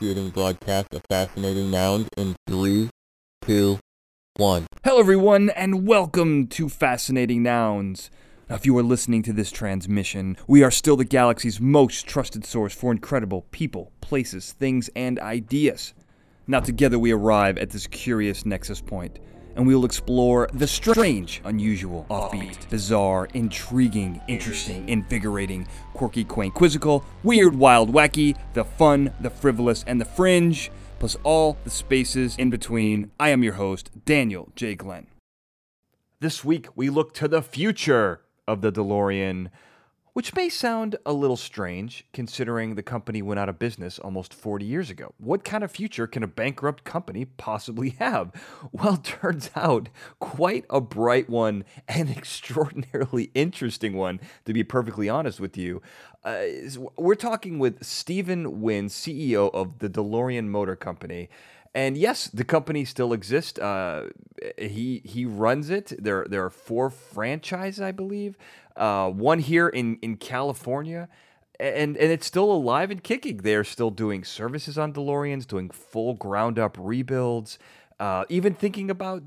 initiating broadcast Fascinating Nouns in three, two, one. Hello, everyone, and welcome to Fascinating Nouns. Now, if you are listening to this transmission, we are still the galaxy's most trusted source for incredible people, places, things, and ideas. Now, together we arrive at this curious nexus point, and we will explore the strange, unusual, offbeat, bizarre, intriguing, interesting, invigorating, quirky, quaint, quizzical, weird, wild, wacky, the fun, the frivolous, and the fringe, plus all the spaces in between. I am your host, Daniel J. Glenn. This week, we look to the future of the DeLorean, which may sound a little strange considering the company went out of business almost 40 years ago. What kind of future can a bankrupt company possibly have? Well, turns out quite a bright one and extraordinarily interesting one, to be perfectly honest with you. Uh, we're talking with Stephen Wynne, CEO of the DeLorean Motor Company. And yes, the company still exists. Uh, he he runs it. There there are four franchises, I believe. Uh, one here in in California, and and it's still alive and kicking. They're still doing services on DeLoreans, doing full ground up rebuilds. Uh, even thinking about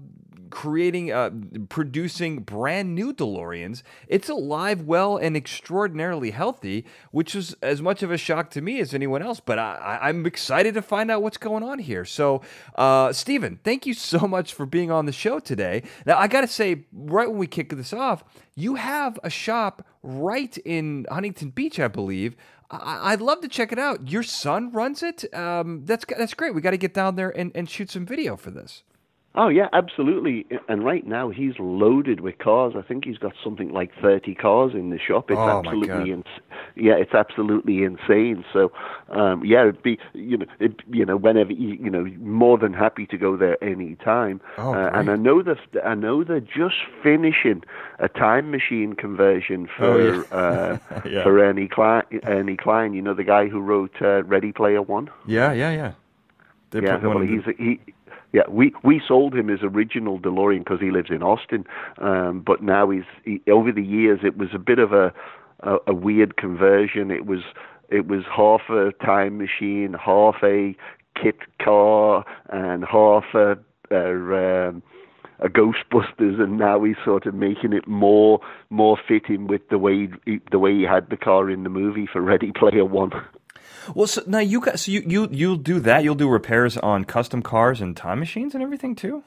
creating, uh, producing brand new DeLoreans. It's alive, well, and extraordinarily healthy, which is as much of a shock to me as anyone else. But I, am excited to find out what's going on here. So, uh, Stephen, thank you so much for being on the show today. Now, I got to say, right when we kick this off, you have a shop right in Huntington Beach, I believe. I- would love to check it out. Your son runs it. Um, that's that's great. We got to get down there and, and shoot some video for this. Oh yeah, absolutely. And right now he's loaded with cars. I think he's got something like thirty cars in the shop. It's oh, absolutely ins- yeah, it's absolutely insane. So um, yeah, it'd be you know it, you know whenever you, you know more than happy to go there any time. Oh, uh, and I know that I know they're just finishing a time machine conversion for oh, yeah. uh, yeah. for Ernie Cline. Ernie Cline, you know the guy who wrote uh, Ready Player One. Yeah, yeah, yeah. They yeah, well, he's he yeah, we we sold him his original DeLorean because he lives in Austin, um, but now he's he, over the years it was a bit of a, a a weird conversion. It was it was half a time machine, half a kit car, and half a, a um, a Ghostbusters, and now he's sort of making it more more fitting with the way he, the way he had the car in the movie for Ready Player One. Well, so now you got so you you you'll do that. You'll do repairs on custom cars and time machines and everything too.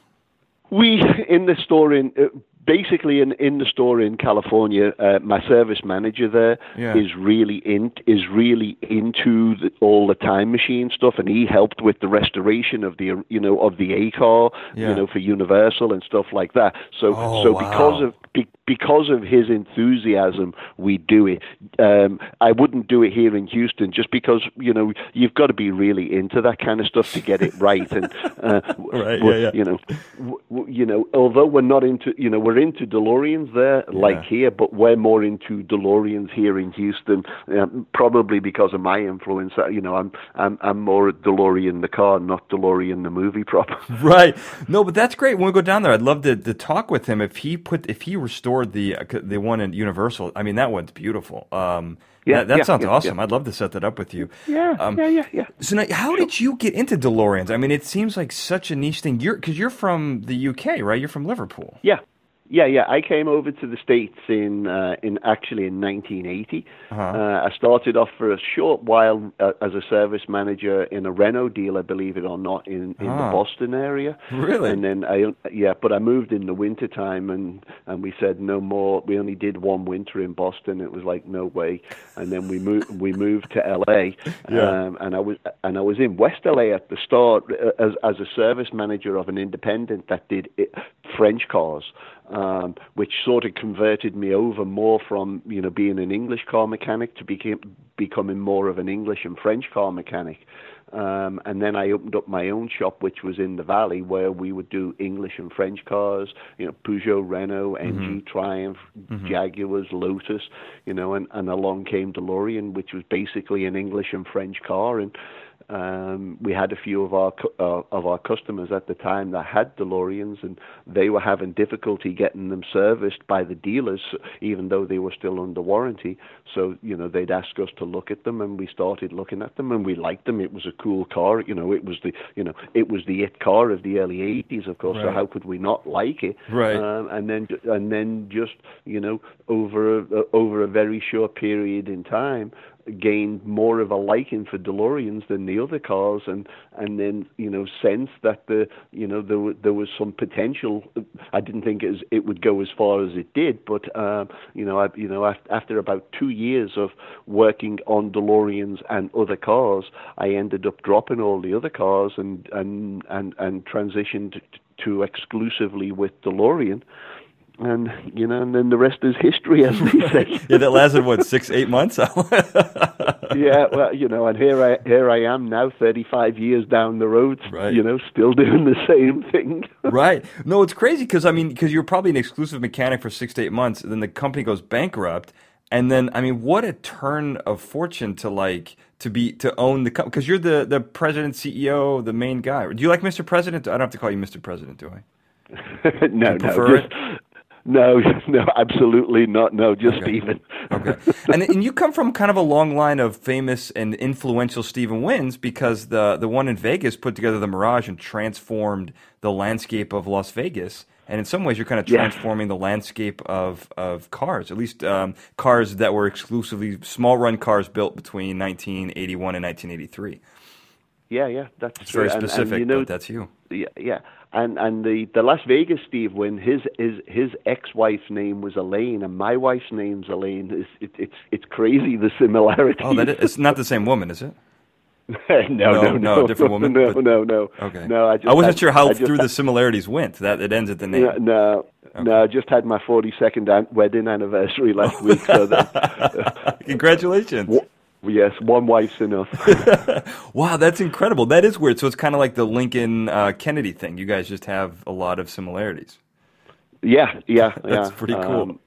We in the store in uh, basically in in the store in California, uh, my service manager there yeah. is really in is really into the, all the time machine stuff, and he helped with the restoration of the you know of the A car, yeah. you know, for Universal and stuff like that. So oh, so wow. because of be, because of his enthusiasm, we do it. Um, I wouldn't do it here in Houston just because you know you've got to be really into that kind of stuff to get it right. And uh, right, yeah, yeah. you know, w- you know, although we're not into you know we're into DeLoreans there like yeah. here, but we're more into DeLoreans here in Houston, um, probably because of my influence. Uh, you know, I'm I'm I'm more DeLorean the car, not DeLorean the movie prop. Right. No, but that's great. When we go down there, I'd love to, to talk with him if he put if he restored the the one in Universal. I mean, that one's beautiful. Um, yeah, that, that yeah, sounds yeah, awesome. yeah. I'd love to set that up with you. Yeah, um, yeah, yeah, yeah. So now, how did you get into DeLoreans? I mean, it seems like such a niche thing. You're because you're from the UK, right? You're from Liverpool. Yeah, yeah, yeah. I came over to the states in uh, in actually in 1980. Uh-huh. Uh, I started off for a short while uh, as a service manager in a Renault dealer, believe it or not, in, in Ah. the Boston area. Really? And then I yeah, but I moved in the winter time, and and we said no more. We only did one winter in Boston. It was like no way. And then we moved we moved to L.A. Yeah. Um, and I was and I was in West LA at the start uh, as as a service manager of an independent that did it, French cars um, which sort of converted me over more from you know being an English car mechanic to became, becoming more of an English and French car mechanic. Um, and then I opened up my own shop, which was in the valley, where we would do English and French cars, you know, Peugeot, Renault, MG, Triumph, Jaguars, Lotus, you know, and, and along came DeLorean, which was basically an English and French car, and um, we had a few of our uh, of our customers at the time that had DeLoreans, and they were having difficulty getting them serviced by the dealers, even though they were still under warranty. So you know they'd ask us to look at them, and we started looking at them, and we liked them. It was a cool car, you know. It was the you know it was the it car of the early '80s, of course. Right. So how could we not like it? Right. Um, and then and then just you know over a, over a very short period in time, gained more of a liking for DeLoreans than the other cars, and and then you know sensed that the you know there there was some potential. I didn't think it, was, it would go as far as it did, but uh, you know I, you know after about two years of working on DeLoreans and other cars, I ended up dropping all the other cars and and and and transitioned to exclusively with DeLorean and you know, and then the rest is history, as they say. yeah, that lasted what six, eight months. yeah, well, you know, and here I here I am now, thirty five years down the road, right. you know, still doing the same thing. right. No, it's crazy because I mean, because you're probably an exclusive mechanic for six to eight months, then the company goes bankrupt, and then I mean, what a turn of fortune to like to be to own the company because you're the the president, CEO, the main guy. Do you like Mr. President? I don't have to call you Mr. President, do I? no, no, just, no, no, absolutely not. No, just okay. Stephen. okay, and and you come from kind of a long line of famous and influential Stephen Wynns because the the one in Vegas put together the Mirage and transformed the landscape of Las Vegas. And in some ways, you're kind of transforming yeah. the landscape of, of cars, at least um, cars that were exclusively small run cars built between 1981 and 1983. Yeah, yeah, that's it's very specific, and, and, you know, but that's you. Yeah, yeah, and and the the Las Vegas Steve Wynn, his his his ex-wife's name was Elaine, and my wife's name's Elaine. It's it, it's it's crazy the similarity. Oh, that is, it's not the same woman, is it? no, no, no, no, different woman. No, but, no, no. Okay. No, I, just, I wasn't I, sure how through the similarities went. That it ends at the name. No, no, okay. no I just had my 42nd wedding anniversary last oh. week. So that, Congratulations. Yes, one wife's enough. wow, that's incredible. That is weird. So it's kind of like the Lincoln uh, Kennedy thing. You guys just have a lot of similarities. Yeah, yeah, that's yeah. pretty cool. Um,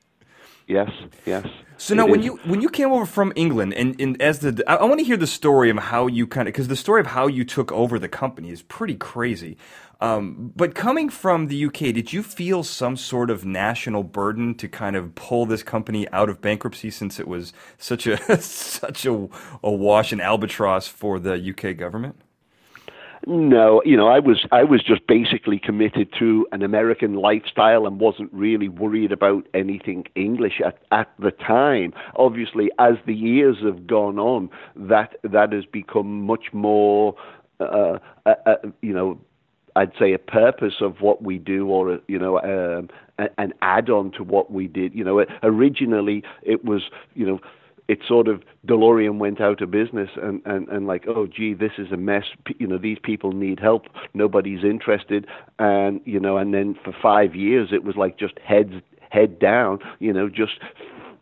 yes, yes. So now, when you when you came over from England, and, and as the I, I want to hear the story of how you kind of because the story of how you took over the company is pretty crazy. Um, but coming from the UK, did you feel some sort of national burden to kind of pull this company out of bankruptcy since it was such a such a, a wash and albatross for the UK government? No, you know, I was I was just basically committed to an American lifestyle and wasn't really worried about anything English at, at the time. Obviously, as the years have gone on, that that has become much more, uh, uh, uh, you know, I'd say a purpose of what we do, or a, you know, um, a, an add-on to what we did. You know, originally it was, you know, it sort of DeLorean went out of business and, and, and like, oh, gee, this is a mess. You know, these people need help. Nobody's interested. And, you know, and then for five years, it was like just heads, head down, you know, just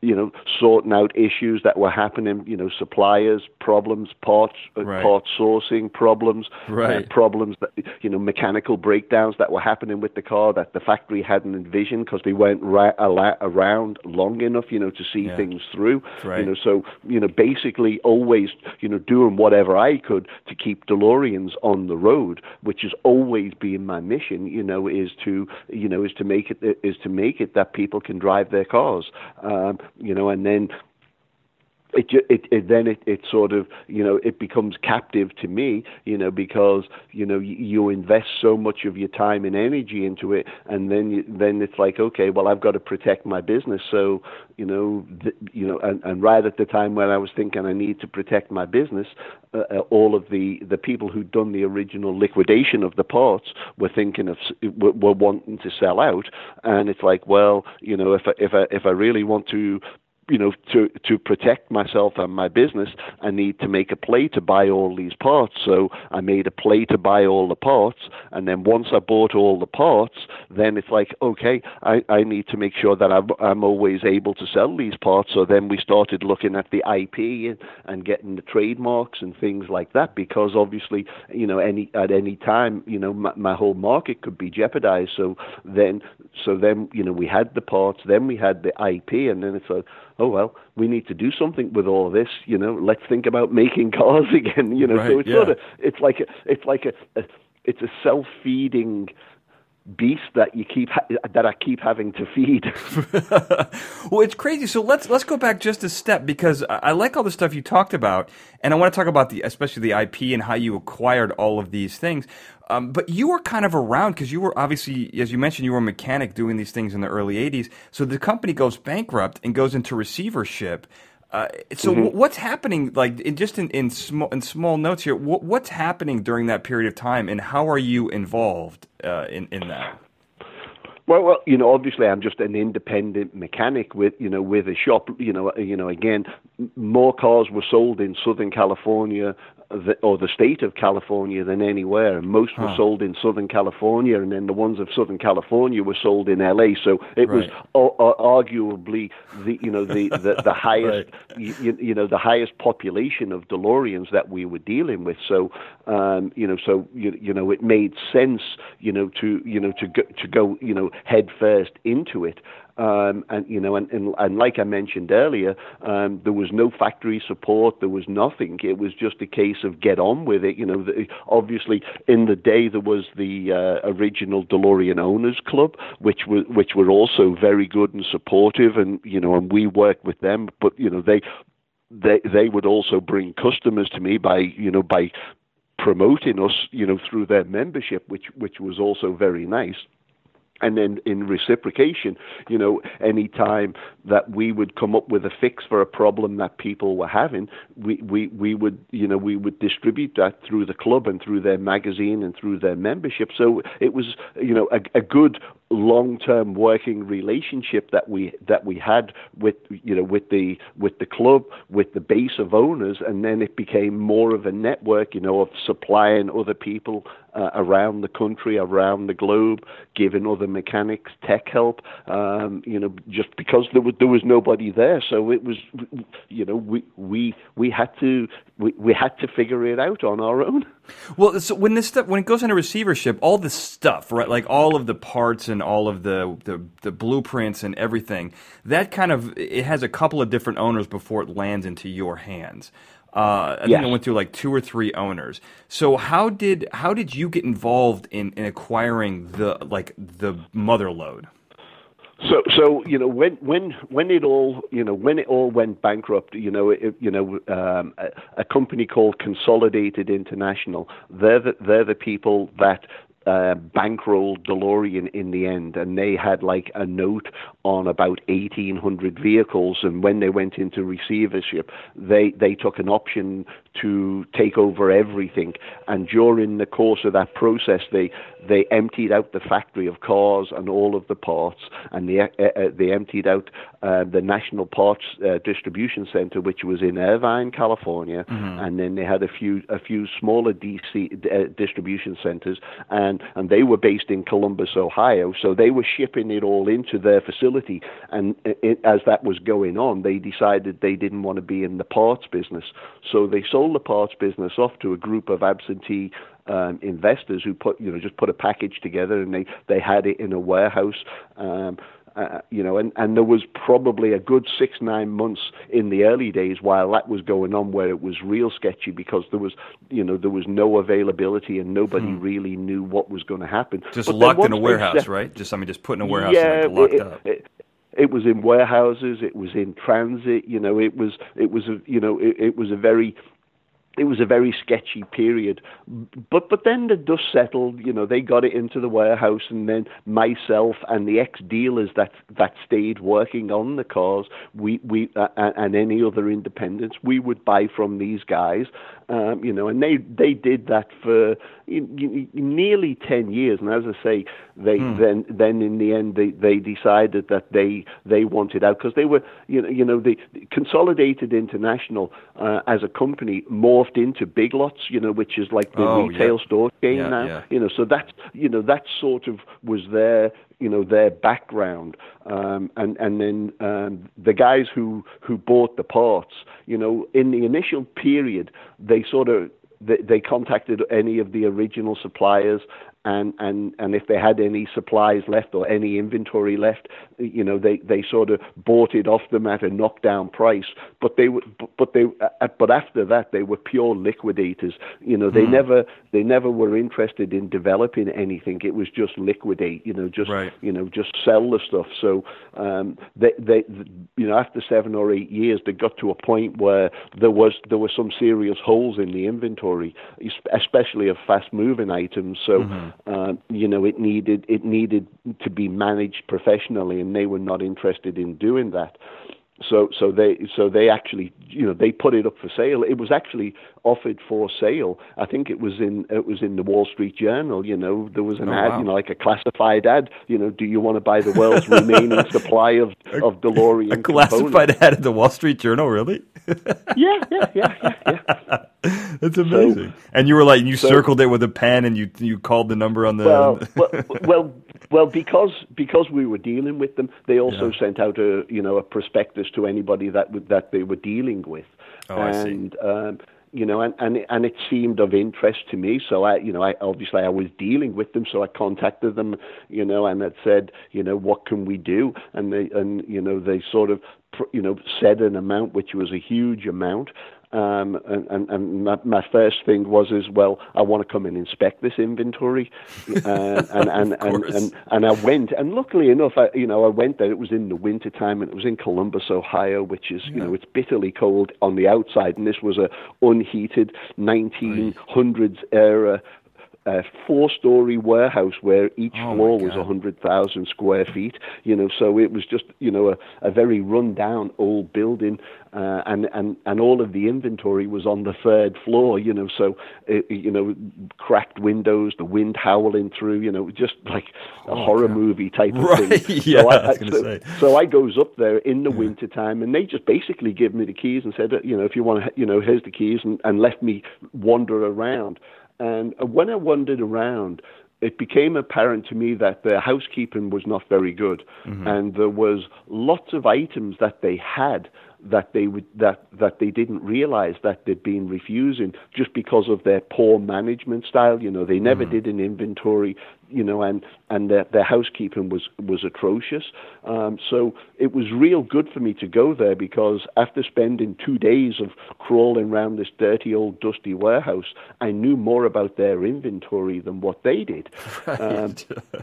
you know, sorting out issues that were happening, you know, suppliers problems, parts, uh, right. part sourcing problems, right. problems that, you know, mechanical breakdowns that were happening with the car that the factory hadn't envisioned because they weren't ra- around long enough, you know, to see yeah. things through. Right. You know, so, you know, basically always, you know, doing whatever I could to keep DeLoreans on the road, which has always been my mission, you know, is to, you know, is to make it, is to make it that people can drive their cars. Um, you know, and then it, it, it then it, it sort of you know it becomes captive to me you know because you know you, invest so much of your time and energy into it and then you, then it's like okay well I've got to protect my business. So you know th- you know and, and right at the time when I was thinking I need to protect my business uh, uh, all of the the people who'd done the original liquidation of the parts were thinking of were, were wanting to sell out. And it's like well you know if I, if I if I really want to you know, to to protect myself and my business, I need to make a play to buy all these parts. So I made a play to buy all the parts, and then once I bought all the parts, then it's like, okay, I, I need to make sure that I'm, I'm always able to sell these parts. So then we started looking at the IP and, and getting the trademarks and things like that, because obviously, you know, any at any time, you know, my, my whole market could be jeopardized. So then, so then, you know, we had the parts, then we had the IP, and then it's like oh well, we need to do something with all this. You know, let's think about making cars again. You know, right, so it's yeah. sort of it's like a, it's like a, a it's a self feeding beast that you keep ha- that I keep having to feed. well, it's crazy. So let's let's go back just a step because I, like all the stuff you talked about, and I want to talk about the especially the IP and how you acquired all of these things. Um, but you were kind of around because you were obviously, as you mentioned, you were a mechanic doing these things in the early '80s. So the company goes bankrupt and goes into receivership. Uh, so Mm-hmm. what's happening? Like in, just in, in small in small notes here, what, what's happening during that period of time, and how are you involved uh, in in that? Well, well, you know, obviously, I'm just an independent mechanic with, you know, with a shop. You know, you know, again, more cars were sold in Southern California th- or the state of California than anywhere. And most were Huh. sold in Southern California, and then the ones of Southern California were sold in L.A. So it was o- o- arguably the, you know, the the, the highest, you, you know, the highest population of DeLoreans that we were dealing with. So, um, you know, so you, you know, it made sense, you know, to you know to go to go, you know, head first into it. Um, and you know, and, and, and like I mentioned earlier, um, there was no factory support. There was nothing. It was just a case of get on with it. You know, the, obviously in the day there was the uh, original DeLorean Owners Club, which were which were also very good and supportive, and you know, and we worked with them. But you know, they they they would also bring customers to me by you know by promoting us you know through their membership, which which was also very nice and then in reciprocation, you know, any time that we would come up with a fix for a problem that people were having, we, we, we would, you know, we would distribute that through the club and through their magazine and through their membership. So it was, you know, a, a good long-term working relationship that we that we had with you know with the with the club with the base of owners and then it became more of a network you know of supplying other people uh, around the country around the globe giving other mechanics tech help um, you know just because there was there was nobody there so it was you know we we we had to we, we had to figure it out on our own Well, so when this stuff when it goes into receivership, all this stuff, right? Like all of the parts and all of the, the the blueprints and everything, that kind of it has a couple of different owners before it lands into your hands. Uh, I think Yes. it went through like two or three owners. So how did how did you get involved in, in acquiring the like the mother load? So, so you know, when when when it all you know when it all went bankrupt, you know, it, you know, um, a, a company called Consolidated International. They're the, they're the people that uh, bankrolled DeLorean in the end, and they had like a note on about 1,800 vehicles. And when they went into receivership, they they took an option to take over everything. And during the course of that process, they they emptied out the factory of cars and all of the parts, and they uh, uh, they emptied out uh, the National Parts uh, Distribution Center, which was in Irvine, California, and then they had a few a few smaller DC uh, distribution centers, and and they were based in Columbus, Ohio. So they were shipping it all into their facility, and it, as that was going on, they decided they didn't want to be in the parts business, so they sold the parts business off to a group of absentee um, investors who put you know just put a package together and they they had it in a warehouse. Um, uh, you know, and, and there was probably a good six, nine months in the early days while that was going on where it was real sketchy because there was, you know, there was no availability and nobody really knew what was going to happen. Just But locked in a warehouse, set- right? Just I mean, just put in a warehouse yeah, and like, locked it, up. It, it was in warehouses. It was in transit. You know, it was it was a you know it, it was a very it was a very sketchy period. But but then the dust settled. You know, they got it into the warehouse, and then myself and the ex dealers that that stayed working on the cars, we we uh, and any other independents, we would buy from these guys. Um, you know, and they they did that for nearly ten years. And as I say, they then then in the end they they decided that they they wanted out because they were you know you know the Consolidated International uh, as a company morphed into Big Lots, you know, which is like the Oh, retail yeah. store chain Yeah, now. yeah. You know, so that's you know that sort of was their you know their background, um, and and then um, the guys who who bought the parts, you know, in the initial period they sort of they, they contacted any of the original suppliers and and and if they had any supplies left or any inventory left, you know, they they sort of bought it off them at a knockdown price. But they were, but they, uh, but after that, they were pure liquidators. You know, they mm. never they never were interested in developing anything. It was just liquidate. You know, just right. you know, just sell the stuff. So um, they they you know after seven or eight years, they got to a point where there was there were some serious holes in the inventory, especially of fast moving items. So mm-hmm. Uh, you know, it needed it needed to be managed professionally, and they were not interested in doing that so so they so they actually you know they put it up for sale it was actually offered for sale i think it was in it was in the wall street journal you know there was an oh, ad wow. you know like a classified ad you know do you want to buy the world's remaining supply of of delorean a classified components? ad in the wall street journal really yeah yeah yeah yeah, yeah. that's amazing so, and you were like you so, circled it with a pen and you you called the number on the well well, well well, because because we were dealing with them, they also yeah. sent out a you know a prospectus to anybody that that they were dealing with, oh, and um, you know, and, and and it seemed of interest to me. So I, you know, I obviously I was dealing with them, so I contacted them, you know, and had said, you know, what can we do? And they and you know they sort of you know said an amount which was a huge amount, um, and, and, and my, my, first thing was as well, I want to come and inspect this inventory, uh, and, and, and, and, and I went, and luckily enough, I, you know, I went there. It was in the winter time, and it was in Columbus, Ohio, which is, yeah. you know, it's bitterly cold on the outside, and this was a unheated 1900s era a four-story warehouse where each oh floor was a hundred thousand square feet. You know, so it was just you know a, a very run-down old building, uh, and and and all of the inventory was on the third floor. You know, so it, you know cracked windows, the wind howling through. You know, just like a oh, horror God. movie type of right. thing. yeah, so I, I so, so, I goes up there in the yeah. winter time, and they just basically give me the keys and said, you know, if you want to, you know, here's the keys, and, and left me wander around. And when I wandered around, it became apparent to me that their housekeeping was not very good, mm-hmm. and there was lots of items that they had that they would that that they didn't realize that they'd been refusing just because of their poor management style. You know, they never mm-hmm. did an inventory. You know, and and their, their housekeeping was was atrocious. Um, so it was real good for me to go there because after spending two days of crawling around this dirty old dusty warehouse, I knew more about their inventory than what they did. Right. Um,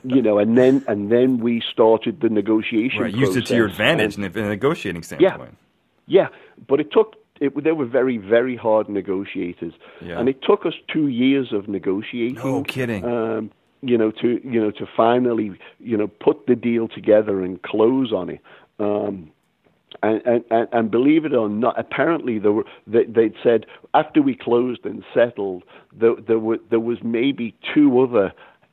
you know, and then and then we started the negotiation. Right, used it to your advantage and, in a negotiating standpoint. Yeah, yeah, but it took. It, they were very, very hard negotiators, yeah. and it took us two years of negotiating. No kidding. Um, you know, to you know, to finally, you know, put the deal together and close on it. Um, and, and, and believe it or not, apparently there were, they, they'd said after we closed and settled, there, there, were, there was maybe two other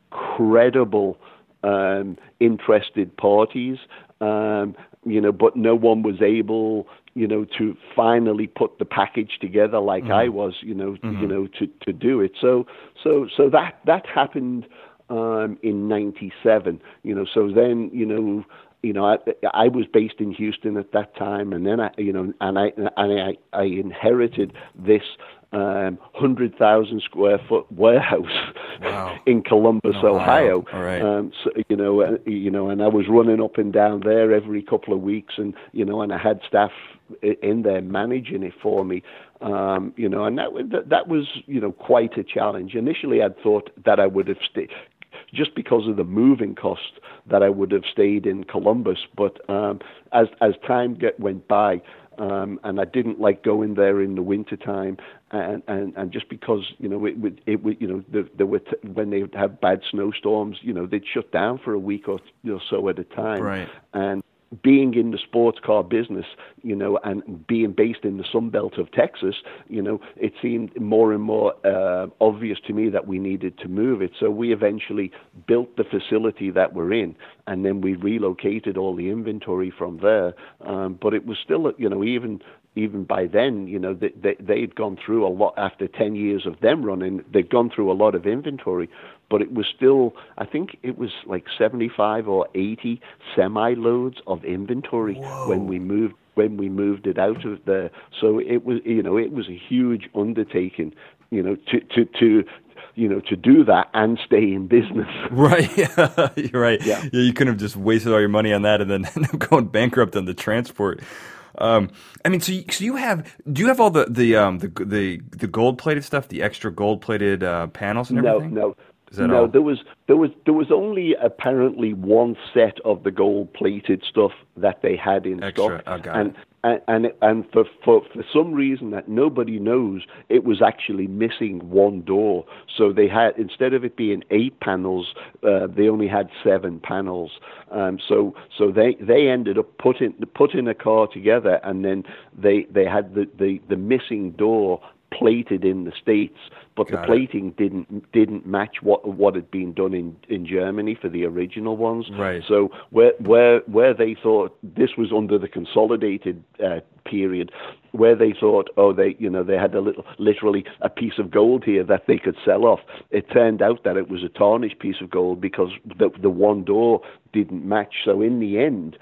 credible um, interested parties, um, you know, but no one was able you know, to finally put the package together like mm-hmm. I was, you know, mm-hmm. you know, to, to do it. So, so, so that that happened um, in '97. You know, so then, you know, you know, I, I was based in Houston at that time, and then I, you know, and I and I, I inherited this um, hundred thousand square foot warehouse wow. in Columbus, Ohio. Ohio. All right. Um, so, you know, uh, you know, and I was running up and down there every couple of weeks, and you know, and I had staff in there managing it for me. Um, you know, and that, that that was you know quite a challenge. Initially, I'd thought that I would have stayed just because of the moving cost that I would have stayed in Columbus. But um, as as time get, went by, um, and I didn't like going there in the winter time, and and, and just because you know it would it would you know there, there were t- when they would have bad snowstorms, you know they'd shut down for a week or, or so at a time, right. and being in the sports car business, you know, and being based in the Sun Belt of Texas, you know, it seemed more and more uh, obvious to me that we needed to move it. So we eventually built the facility that we're in, and then we relocated all the inventory from there. Um, but it was still, you know, even even by then, you know, they, they, they'd gone through a lot after 10 years of them running, they'd gone through a lot of inventory, but it was still, I think it was like 75 or 80 semi loads of inventory Whoa. when we moved when we moved it out of there. So it was, you know, it was a huge undertaking you know, to to to you know, to do that and stay in business. Right. You're right. Yeah. yeah. You couldn't have just wasted all your money on that and then end up going bankrupt on the transport. Um, I mean, so you, so you have do you have all the the um, the the, the gold plated stuff, the extra gold plated uh, panels and everything? No, no. No, all? there was there was there was only apparently one set of the gold plated stuff that they had in Extra. stock, oh, and and and, and for, for for some reason that nobody knows, it was actually missing one door. So they had instead of it being eight panels, uh, they only had seven panels. Um, so so they they ended up putting putting a car together, and then they they had the the, the missing door plated in the states, but Got the plating it. didn't didn't match what what had been done in, in Germany for the original ones. Right. So where where where they thought this was under the consolidated uh, period, where they thought oh they you know they had a little literally a piece of gold here that they could sell off. It turned out that it was a tarnished piece of gold because the the one door didn't match. So in the end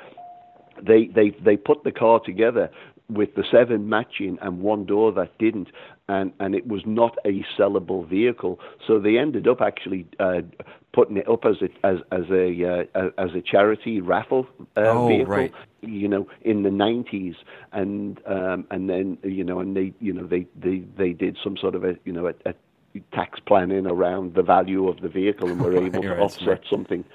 they they they put the car together with the seven matching and one door that didn't, and and it was not a sellable vehicle. So they ended up actually uh, putting it up as a as as a uh, as a charity raffle uh, oh, vehicle. Right. You know, in the '90s, and um, and then you know, and they you know they they they did some sort of a you know a, a tax planning around the value of the vehicle and were able to offset something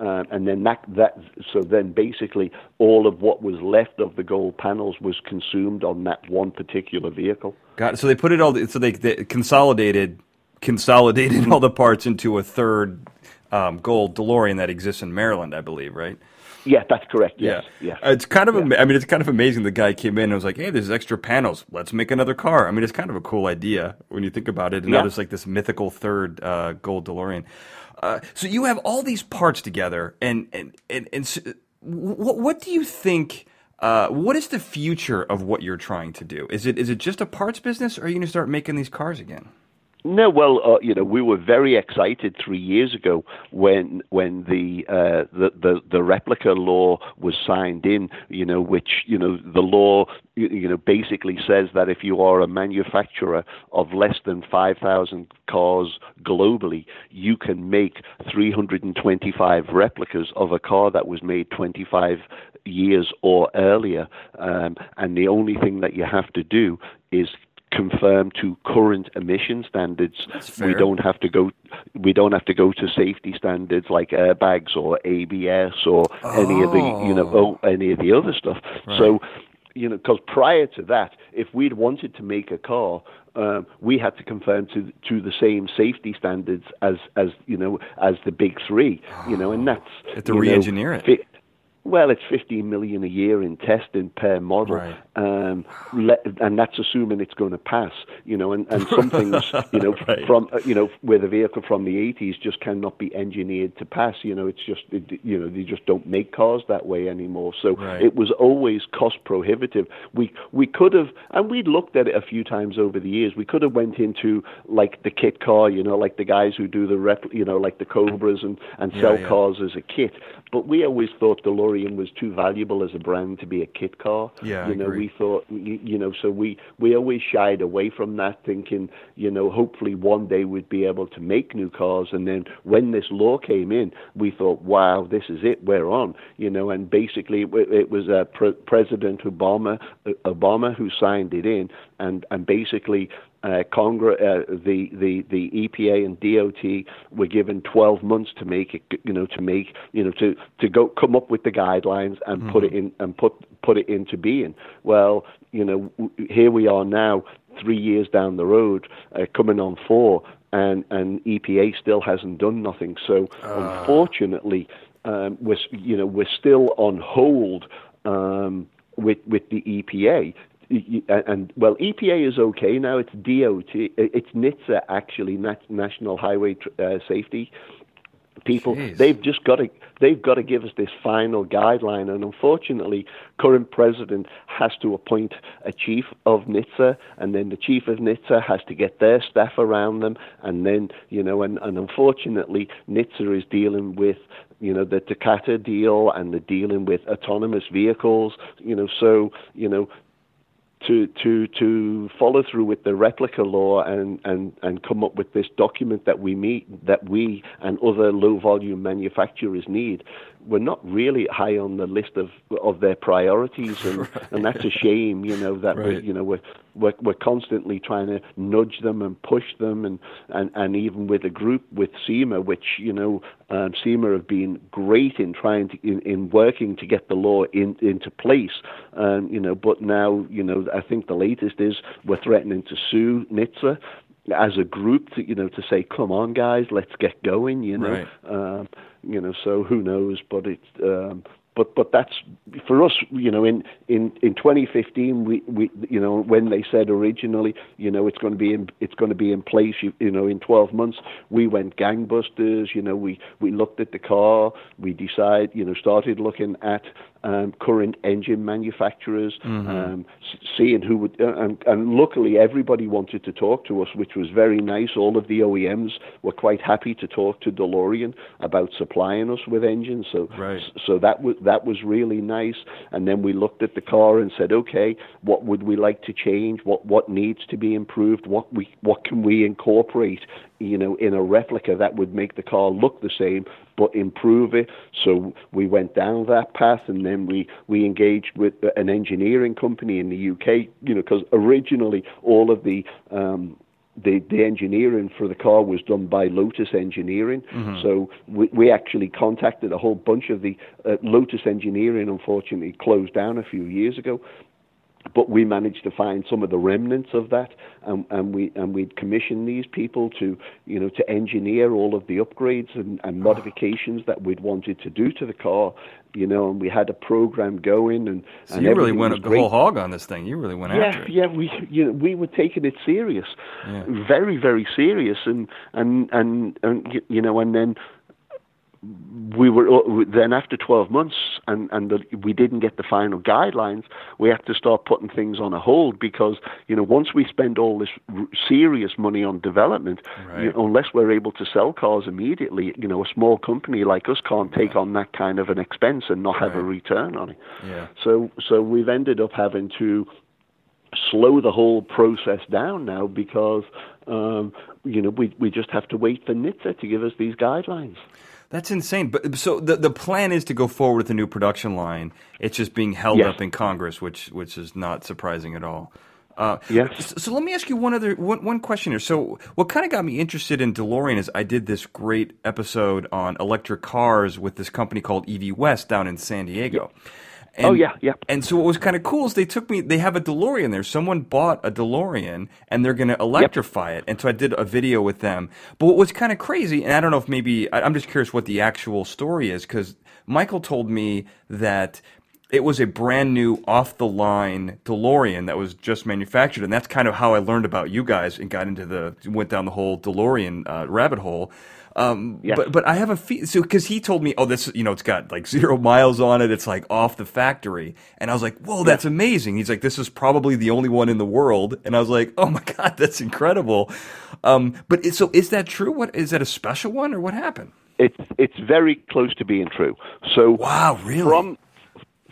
uh, and then that, that, so then basically all of what was left of the gold panels was consumed on that one particular vehicle. Got it. So they put it all, so they, they consolidated, consolidated all the parts into a third um, gold DeLorean that exists in Maryland, I believe, right? Yeah, that's correct. Yes, yeah, yeah. It's kind of, yeah. I mean, it's kind of amazing. The guy came in and was like, "Hey, there's extra panels. Let's make another car." I mean, it's kind of a cool idea when you think about it. And yeah. now there's like this mythical third uh, gold DeLorean. Uh, so you have all these parts together, and and and, and so, what, what do you think? Uh, what is the future of what you're trying to do? Is it is it just a parts business, or are you going to start making these cars again? No, well, uh, you know, we were very excited three years ago when when the, uh, the the the replica law was signed in. You know, which you know the law you, you know basically says that if you are a manufacturer of less than five thousand cars globally, you can make 325 replicas of a car that was made 25 years or earlier, um, and the only thing that you have to do is conform to current emission standards. We don't have to go. We don't have to go to safety standards like airbags or ABS or oh. any of the you know oh. oh, any of the other stuff. Right. So you know, because prior to that, if we'd wanted to make a car, um, we had to conform to to the same safety standards as as you know as the big three. You know, and that's have to re-engineer know, it. Well, it's 15 million a year in testing per model, right. um, le- and that's assuming it's going to pass. You know, and, and some things, you know, right. from you know, with a vehicle from the 80s just cannot be engineered to pass. You know, it's just it, you know they just don't make cars that way anymore. So right. it was always cost prohibitive. We we could have, and we'd looked at it a few times over the years. We could have went into like the kit car, you know, like the guys who do the rep, you know, like the Cobras and and yeah, sell yeah. cars as a kit. But we always thought DeLorean was too valuable as a brand to be a kit car. Yeah, you I know, agree. we thought, you, you know, so we we always shied away from that, thinking, you know, hopefully one day we'd be able to make new cars. And then when this law came in, we thought, wow, this is it, we're on. You know, and basically it, it was uh, Pre- President Obama uh, Obama who signed it in, and and basically uh, Congress, uh, the, the, the EPA and DOT were given 12 months to make it, you know, to make, you know, to, to go come up with the guidelines and Mm-hmm. put it in and put put it into being. Well, you know, w- here we are now, three years down the road, uh, coming on four, and and EPA still hasn't done nothing. So unfortunately, um, we're you know we're still on hold um, with with the EPA. And well, EPA is okay now. It's DOT. It's NHTSA actually, National Highway uh, Safety people. Jeez. They've just got to they've got to give us this final guideline. And unfortunately, current president has to appoint a chief of NHTSA, and then the chief of NHTSA has to get their staff around them, and then you know, and, and unfortunately, NHTSA is dealing with you know the Takata deal and the dealing with autonomous vehicles. You know, so you know to to to follow through with the replica law and and and come up with this document that we meet that we and other low volume manufacturers need we're not really high on the list of of their priorities and right. and that's a shame you know that right. we you know we're, we're we're constantly trying to nudge them and push them and and and even with a group with SEMA which you know um, SEMA have been great in trying to in, in working to get the law in, into place um, you know but now you know I think the latest is we're threatening to sue NHTSA as a group to you know to say come on guys let's get going you know right. um, you know so who knows but it's um, but but that's for us you know in in in 2015 we we you know when they said originally you know it's going to be in it's going to be in place you, you know in 12 months we went gangbusters you know we we looked at the car we decided you know started looking at um, current engine manufacturers, mm-hmm. um, seeing who would, uh, and, and luckily everybody wanted to talk to us, which was very nice. All of the OEMs were quite happy to talk to DeLorean about supplying us with engines. So, right. so that was that was really nice. And then we looked at the car and said, okay, what would we like to change? What what needs to be improved? What we what can we incorporate you know, in a replica that would make the car look the same but improve it. So we went down that path, and then we we engaged with an engineering company in the UK. You know, because originally all of the um, the, the engineering for the car was done by Lotus Engineering. Mm-hmm. So we, we actually contacted a whole bunch of the uh, Lotus Engineering. Unfortunately, closed down a few years ago but we managed to find some of the remnants of that, and, and we and we'd commission these people to you know to engineer all of the upgrades and, and ah. modifications that we'd wanted to do to the car, you know, and we had a program going, and so and you really went the whole hog on this thing. You really went yeah, after it. Yeah, we you know we were taking it serious, yeah. very very serious, and and and and you know, and then we were uh, then after 12 months and and the, we didn't get the final guidelines we had to start putting things on a hold because you know once we spend all this r- serious money on development right. you know, unless we're able to sell cars immediately you know a small company like us can't take yeah. on that kind of an expense and not right. have a return on it yeah. so so we've ended up having to slow the whole process down now because um, you know we we just have to wait for NHTSA to give us these guidelines. That's insane. But so the the plan is to go forward with a new production line. It's just being held yes. up in Congress, which which is not surprising at all. Uh, yes. So, let me ask you one other one, one question here. So what kind of got me interested in DeLorean is I did this great episode on electric cars with this company called EV West down in San Diego. Yeah. Oh, and, oh yeah, yeah. And so what was kind of cool is they took me. They have a DeLorean there. Someone bought a DeLorean and they're going to electrify yep. it. And so I did a video with them. But what was kind of crazy, and I don't know if maybe I'm just curious what the actual story is because Michael told me that it was a brand new off the line DeLorean that was just manufactured, and that's kind of how I learned about you guys and got into the went down the whole DeLorean uh, rabbit hole. Um, yeah. But but I have a feel so because he told me, oh, this you know it's got like zero miles on it. It's like off the factory, and I was like, whoa, that's amazing. He's like, this is probably the only one in the world, and I was like, oh my god, that's incredible. Um, but it, so is that true? What is that a special one or what happened? It's it's very close to being true. So wow, really from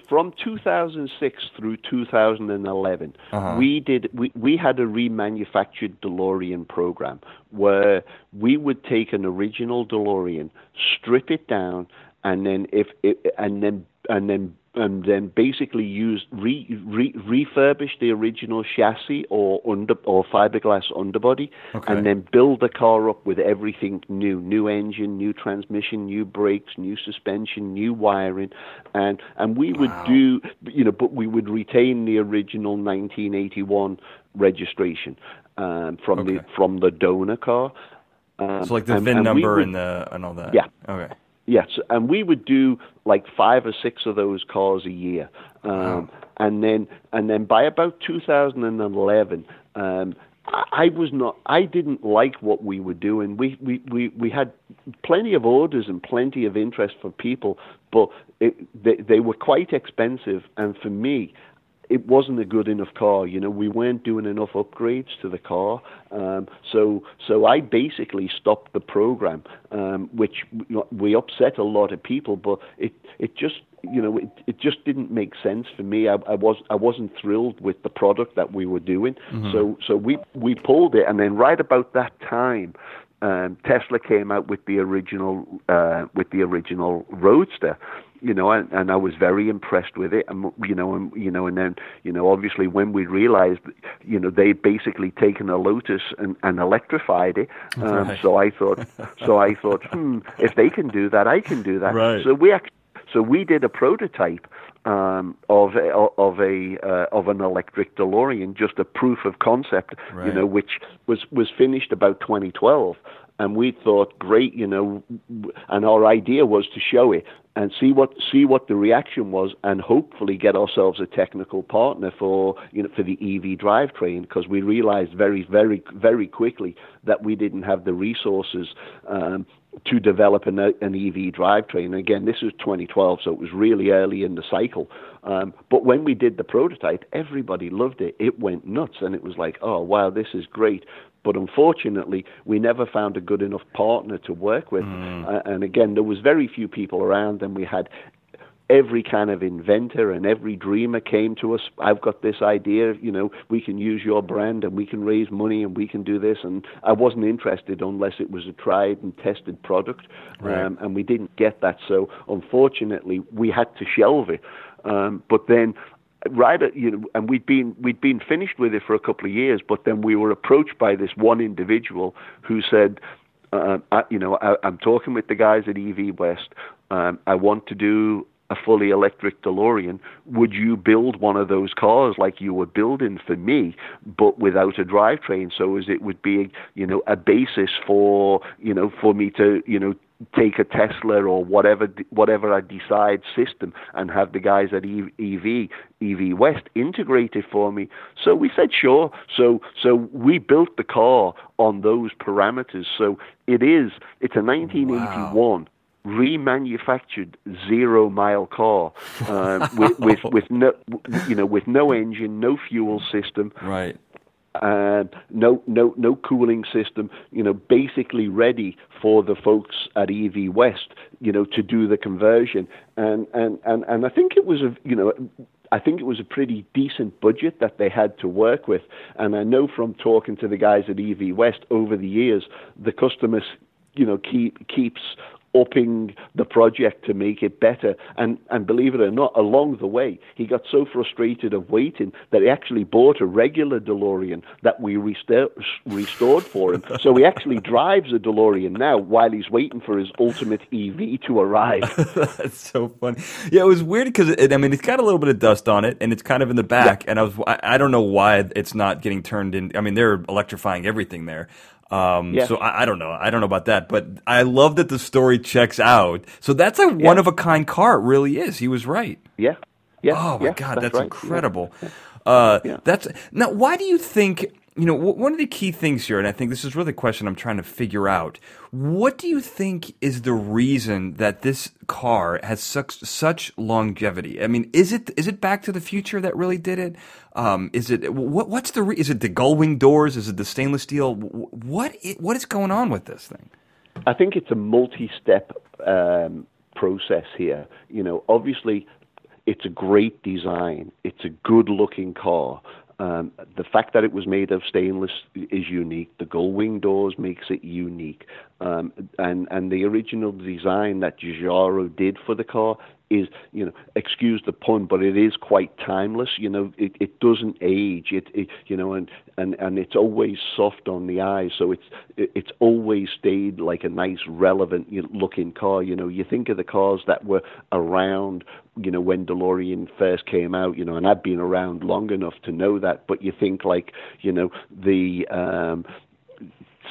from 2006 through 2011, uh-huh. we did we, we had a remanufactured DeLorean program where we would take an original DeLorean, strip it down, and then if it, and then and then and then basically use re, re, refurbish the original chassis or under or fiberglass underbody, okay. and then build the car up with everything new: new engine, new transmission, new brakes, new suspension, new wiring, and and we would wow. do you know, but we would retain the original 1981 registration um, from okay. the from the donor car. Um, so like the VIN and, number and, would, and the and all that. Yeah. Okay. Yes, and we would do like five or six of those cars a year, um, wow. and then and then by about 2011, um, I was not. I didn't like what we were doing. We we we we had plenty of orders and plenty of interest for people, but it, they they were quite expensive, and for me, it wasn't a good enough car. You know, we weren't doing enough upgrades to the car. Um, so, so I basically stopped the program, um, which we upset a lot of people. But it, it just, you know, it, it just didn't make sense for me. I, I was, I wasn't thrilled with the product that we were doing. Mm-hmm. So, so we, we pulled it, and then right about that time, um, Tesla came out with the original, uh, with the original Roadster you know, and, and I was very impressed with it, and you know, and you know, and then you know, obviously when we realized, you know, they'd basically taken a Lotus and, and electrified it. Um, right. So I thought, so I thought, hmm, if they can do that, I can do that. Right. So we actually, so we did a prototype um, of a, of a uh, of an electric DeLorean, just a proof of concept, right. you know, which was was finished about 2012 and we thought, great, you know, and our idea was to show it and see what see what the reaction was, and hopefully get ourselves a technical partner for you know for the EV drivetrain because we realized very very very quickly that we didn't have the resources. Um, to develop an, an EV drivetrain. Again, this was 2012, so it was really early in the cycle. Um, but when we did the prototype, everybody loved it. It went nuts, and it was like, oh wow, this is great. But unfortunately, we never found a good enough partner to work with. Mm. Uh, and again, there was very few people around, and we had every kind of inventor and every dreamer came to us. I've got this idea, you know, we can use your brand and we can raise money and we can do this. And I wasn't interested unless it was a tried and tested product. Right. Um, and we didn't get that. So unfortunately, we had to shelve it. Um, but then right at, you know, and we'd been we'd been finished with it for a couple of years, but then we were approached by this one individual who said, uh, I, you know, I, am talking with the guys at EV West. Um, I want to do a fully electric DeLorean. Would you build one of those cars like you were building for me, but without a drivetrain, so as it would be, you know, a basis for, you know, for me to, you know, take a Tesla or whatever whatever I decide system and have the guys at EV EV West integrate it for me. So we said sure. So so we built the car on those parameters. So it is it's a 1981. Wow remanufactured zero mile car uh, with, with with no you know with no engine, no fuel system, right and no no no cooling system you know basically ready for the folks at EV West you know to do the conversion. And and and and I think it was a you know I think it was a pretty decent budget that they had to work with. And I know from talking to the guys at EV West over the years the customers you know keep keeps upping the project to make it better. And, and believe it or not, along the way, he got so frustrated of waiting that he actually bought a regular DeLorean that we restor- restored for him. so he actually drives a DeLorean now while he's waiting for his ultimate EV to arrive. That's so funny. Yeah, it was weird because I mean, it's got a little bit of dust on it and it's kind of in the back. Yeah. And I was, I, I don't know why it's not getting turned in. I mean, they're electrifying everything there. Um, yeah. So I, I, don't know. I don't know about that, but I love that the story checks out. So that's a one of a kind car. It really is. He was right. Yeah. Yeah. Oh my yeah, God, that's, that's right. incredible. Yeah. Uh, yeah. That's now. Why do you think? You know, one of the key things here, and I think this is really the question I'm trying to figure out. What do you think is the reason that this car has such such longevity? I mean, is it is it Back to the Future that really did it? Um, is it what, what's the is it the gull wing doors? Is it the stainless steel? What what is going on with this thing? I think it's a multi-step um, process here. You know, obviously, it's a great design. It's a good-looking car. Um, the fact that it was made of stainless is unique. The gull wing doors makes it unique, um, and and the original design that Giugiaro did for the car is, you know, excuse the pun, but it is quite timeless. You know, it, it doesn't age. It, it you know, and, and, and it's always soft on the eyes. So it's it's always stayed like a nice, relevant looking car. You know, you think of the cars that were around, you know, when DeLorean first came out. You know, and I've been around long enough to know that. But you think like, you know, the um,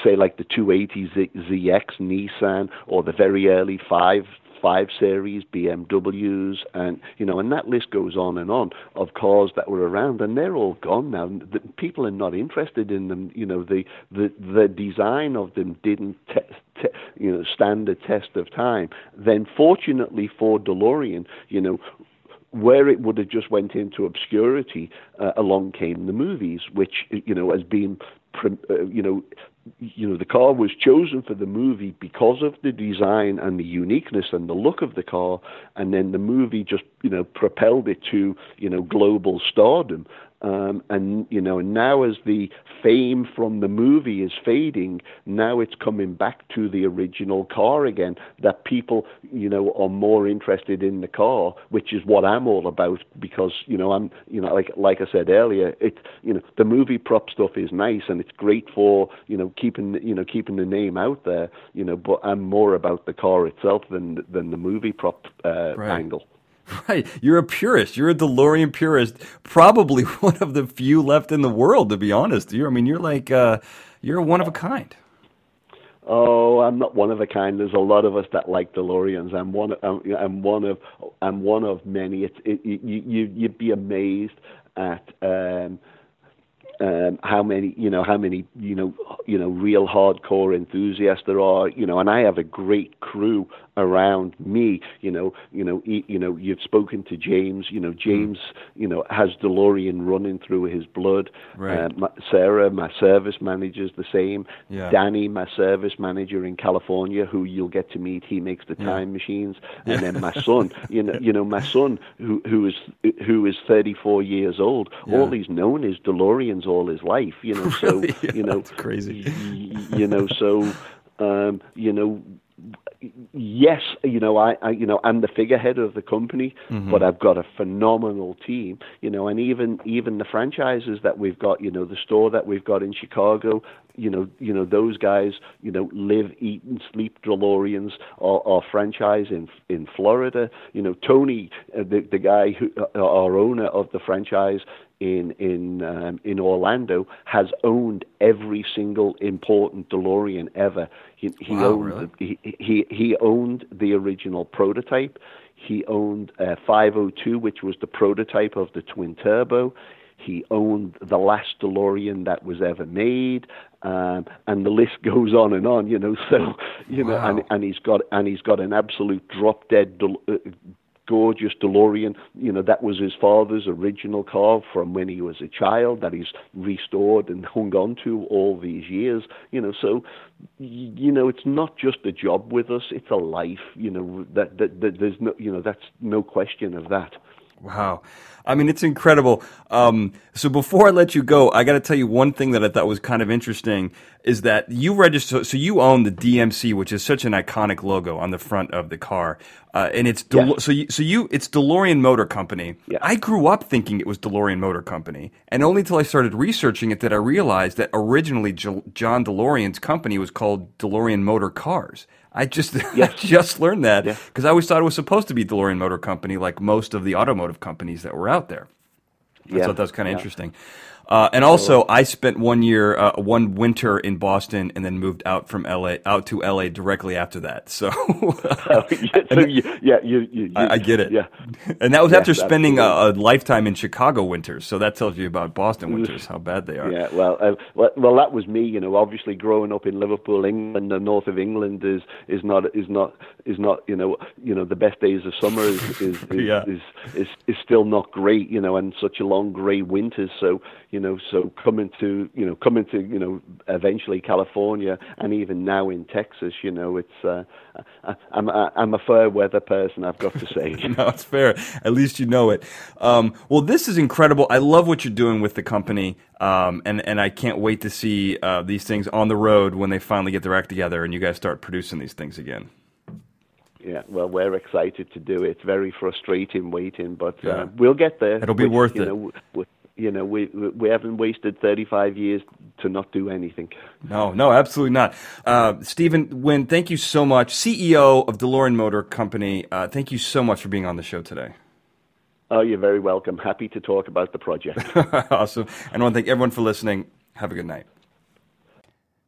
say like the 280 ZX Nissan or the very early five 5 Series, BMWs, and you know, and that list goes on and on of cars that were around, and they're all gone now. The, people are not interested in them. You know, the the the design of them didn't. Te- te- you know, stand the test of time. Then, fortunately for DeLorean, you know, where it would have just went into obscurity, uh, along came the movies, which you know has been, uh, you know, you know the car was chosen for the movie because of the design and the uniqueness and the look of the car, and then the movie just you know propelled it to you know global stardom. Um, and you know, and now as the fame from the movie is fading, now it's coming back to the original car again. That people, you know, are more interested in the car, which is what I'm all about. Because you know, I'm, you know, like like I said earlier, it, you know, the movie prop stuff is nice and it's great for you know keeping you know keeping the name out there. You know, but I'm more about the car itself than than the movie prop uh, right. angle. Right. You're a purist. You're a DeLorean purist. Probably one of the few left in the world, to be honest. You I mean, you're like uh, you're one of a kind. Oh, I'm not one of a kind. There's a lot of us that like DeLoreans. I'm one. I'm, I'm one of. I'm one of many. It's. It, you, you. You'd be amazed at. Um, um, how many you know how many you know you know real hardcore enthusiasts there are you know and I have a great crew around me you know you know you know you've spoken to James you know hmm. James you know has DeLorean running through his blood right. Uh, my, Sarah my service manager is the same yeah. Danny my service manager in California who you'll get to meet he makes the time machines and then my son you know you know my son who who is who is 34 years old yeah. all he's known is DeLoreans all his life. You know, so yeah, you know, crazy. you know, so um, you know, yes, you know, I, I, you know, I'm the figurehead of the company, mm-hmm. but I've got a phenomenal team, you know, and even even the franchises that we've got, you know, the store that we've got in Chicago, you know, you know, those guys, you know, live, eat, and sleep DeLoreans. Our, our franchise in in Florida, you know, Tony, uh, the the guy who, uh, our owner of the franchise, in in um, in Orlando has owned every single important DeLorean ever. He, he wow, owned really? the, he, he he owned the original prototype. He owned uh, 502, which was the prototype of the twin turbo. He owned the last DeLorean that was ever made, um, and the list goes on and on. You know, so you wow. know, and, and he's got and he's got an absolute drop dead uh, gorgeous DeLorean. You know, that was his father's original car from when he was a child that he's restored and hung on to all these years. You know, so you know, it's not just a job with us; it's a life. You know, that, that, that there's no, you know, that's no question of that. Wow. I mean, it's incredible. Um, so before I let you go, I got to tell you one thing that I thought was kind of interesting is that you register, so you own the DMC, which is such an iconic logo on the front of the car. Uh, and it's, De- yeah. so you, so you, it's DeLorean Motor Company. Yeah. I grew up thinking it was DeLorean Motor Company. And only until I started researching it did I realize that originally J- John DeLorean's company was called DeLorean Motor Cars. I just. I just learned that because yeah. I always thought it was supposed to be DeLorean Motor Company, like most of the automotive companies that were out there. I yeah. thought that was kind of interesting. Uh, and also, I spent one year, uh, one winter in Boston, and then moved out from LA, out to LA directly after that. So, yeah, so you, yeah, you, you, you, I, I, get it. Yeah, and that was after spending a, a, lifetime in Chicago winters. So that tells you about Boston winters, how bad they are. Yeah, well, uh, well, well, that was me. You know, obviously growing up in Liverpool, England, the north of England is is not is not is not you know you know the best days of summer is is is, yeah. is, is, is, is still not great. You know, and such a long grey winters. So you know, so coming to, you know, coming to, you know, eventually California and even now in Texas, you know, it's, uh, I, I'm, I'm a fair weather person, I've got to say. no, it's fair. At least you know it. Um, well, this is incredible. I love what you're doing with the company. Um, and, and I can't wait to see, uh, these things on the road when they finally get their act together and you guys start producing these things again. Yeah, well, we're excited to do it. Very frustrating waiting, but uh, yeah. we'll get there. It'll be worth it. Know, you know, we we haven't wasted 35 years to not do anything. No, no, absolutely not. Uh, Stephen Wynne, thank you so much, CEO of DeLorean Motor Company. Uh, thank you so much for being on the show today. Oh, you're very welcome. Happy to talk about the project. awesome. And I want to thank everyone for listening. Have a good night.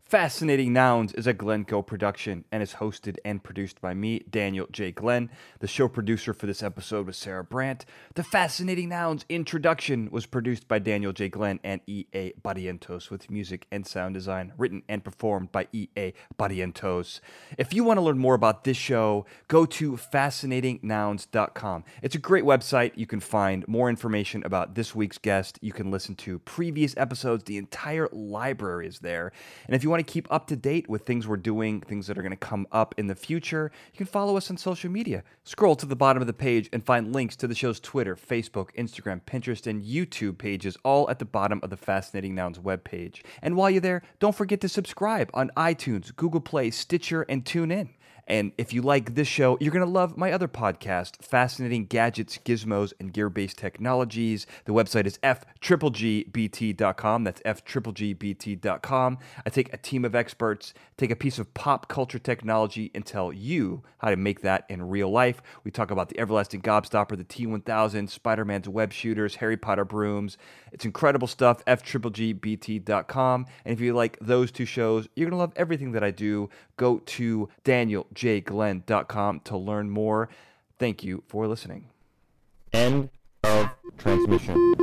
Fascinating Nouns is a Glencoe production and is hosted and produced by me, Daniel J. Glenn. The show producer for this episode was Sarah Brandt. The Fascinating Nouns introduction was produced by Daniel J. Glenn and E.A. Barrientos with music and sound design written and performed by E.A. Barrientos. If you want to learn more about this show, go to fascinatingnouns.com. It's a great website. You can find more information about this week's guest. You can listen to previous episodes. The entire library is there. And if you want to keep up to date with things we're doing, things that are going to come up in the future, you can follow us on social media. Scroll to the bottom of the page and find links to the show's Twitter, Facebook, Instagram, Pinterest, and YouTube pages, all at the bottom of the Fascinating Nouns webpage. And while you're there, don't forget to subscribe on iTunes, Google Play, Stitcher, and TuneIn. And if you like this show, you're going to love my other podcast, Fascinating Gadgets, Gizmos, and Gear Based Technologies. The website is fgbt.com. That's fgbt.com. I take a team of experts, take a piece of pop culture technology, and tell you how to make that in real life. We talk about the Everlasting Gobstopper, the T1000, Spider Man's web shooters, Harry Potter brooms. It's incredible stuff, fgbt.com. And if you like those two shows, you're going to love everything that I do. Go to Daniel jglenn.com to learn more. Thank you for listening. End of transmission.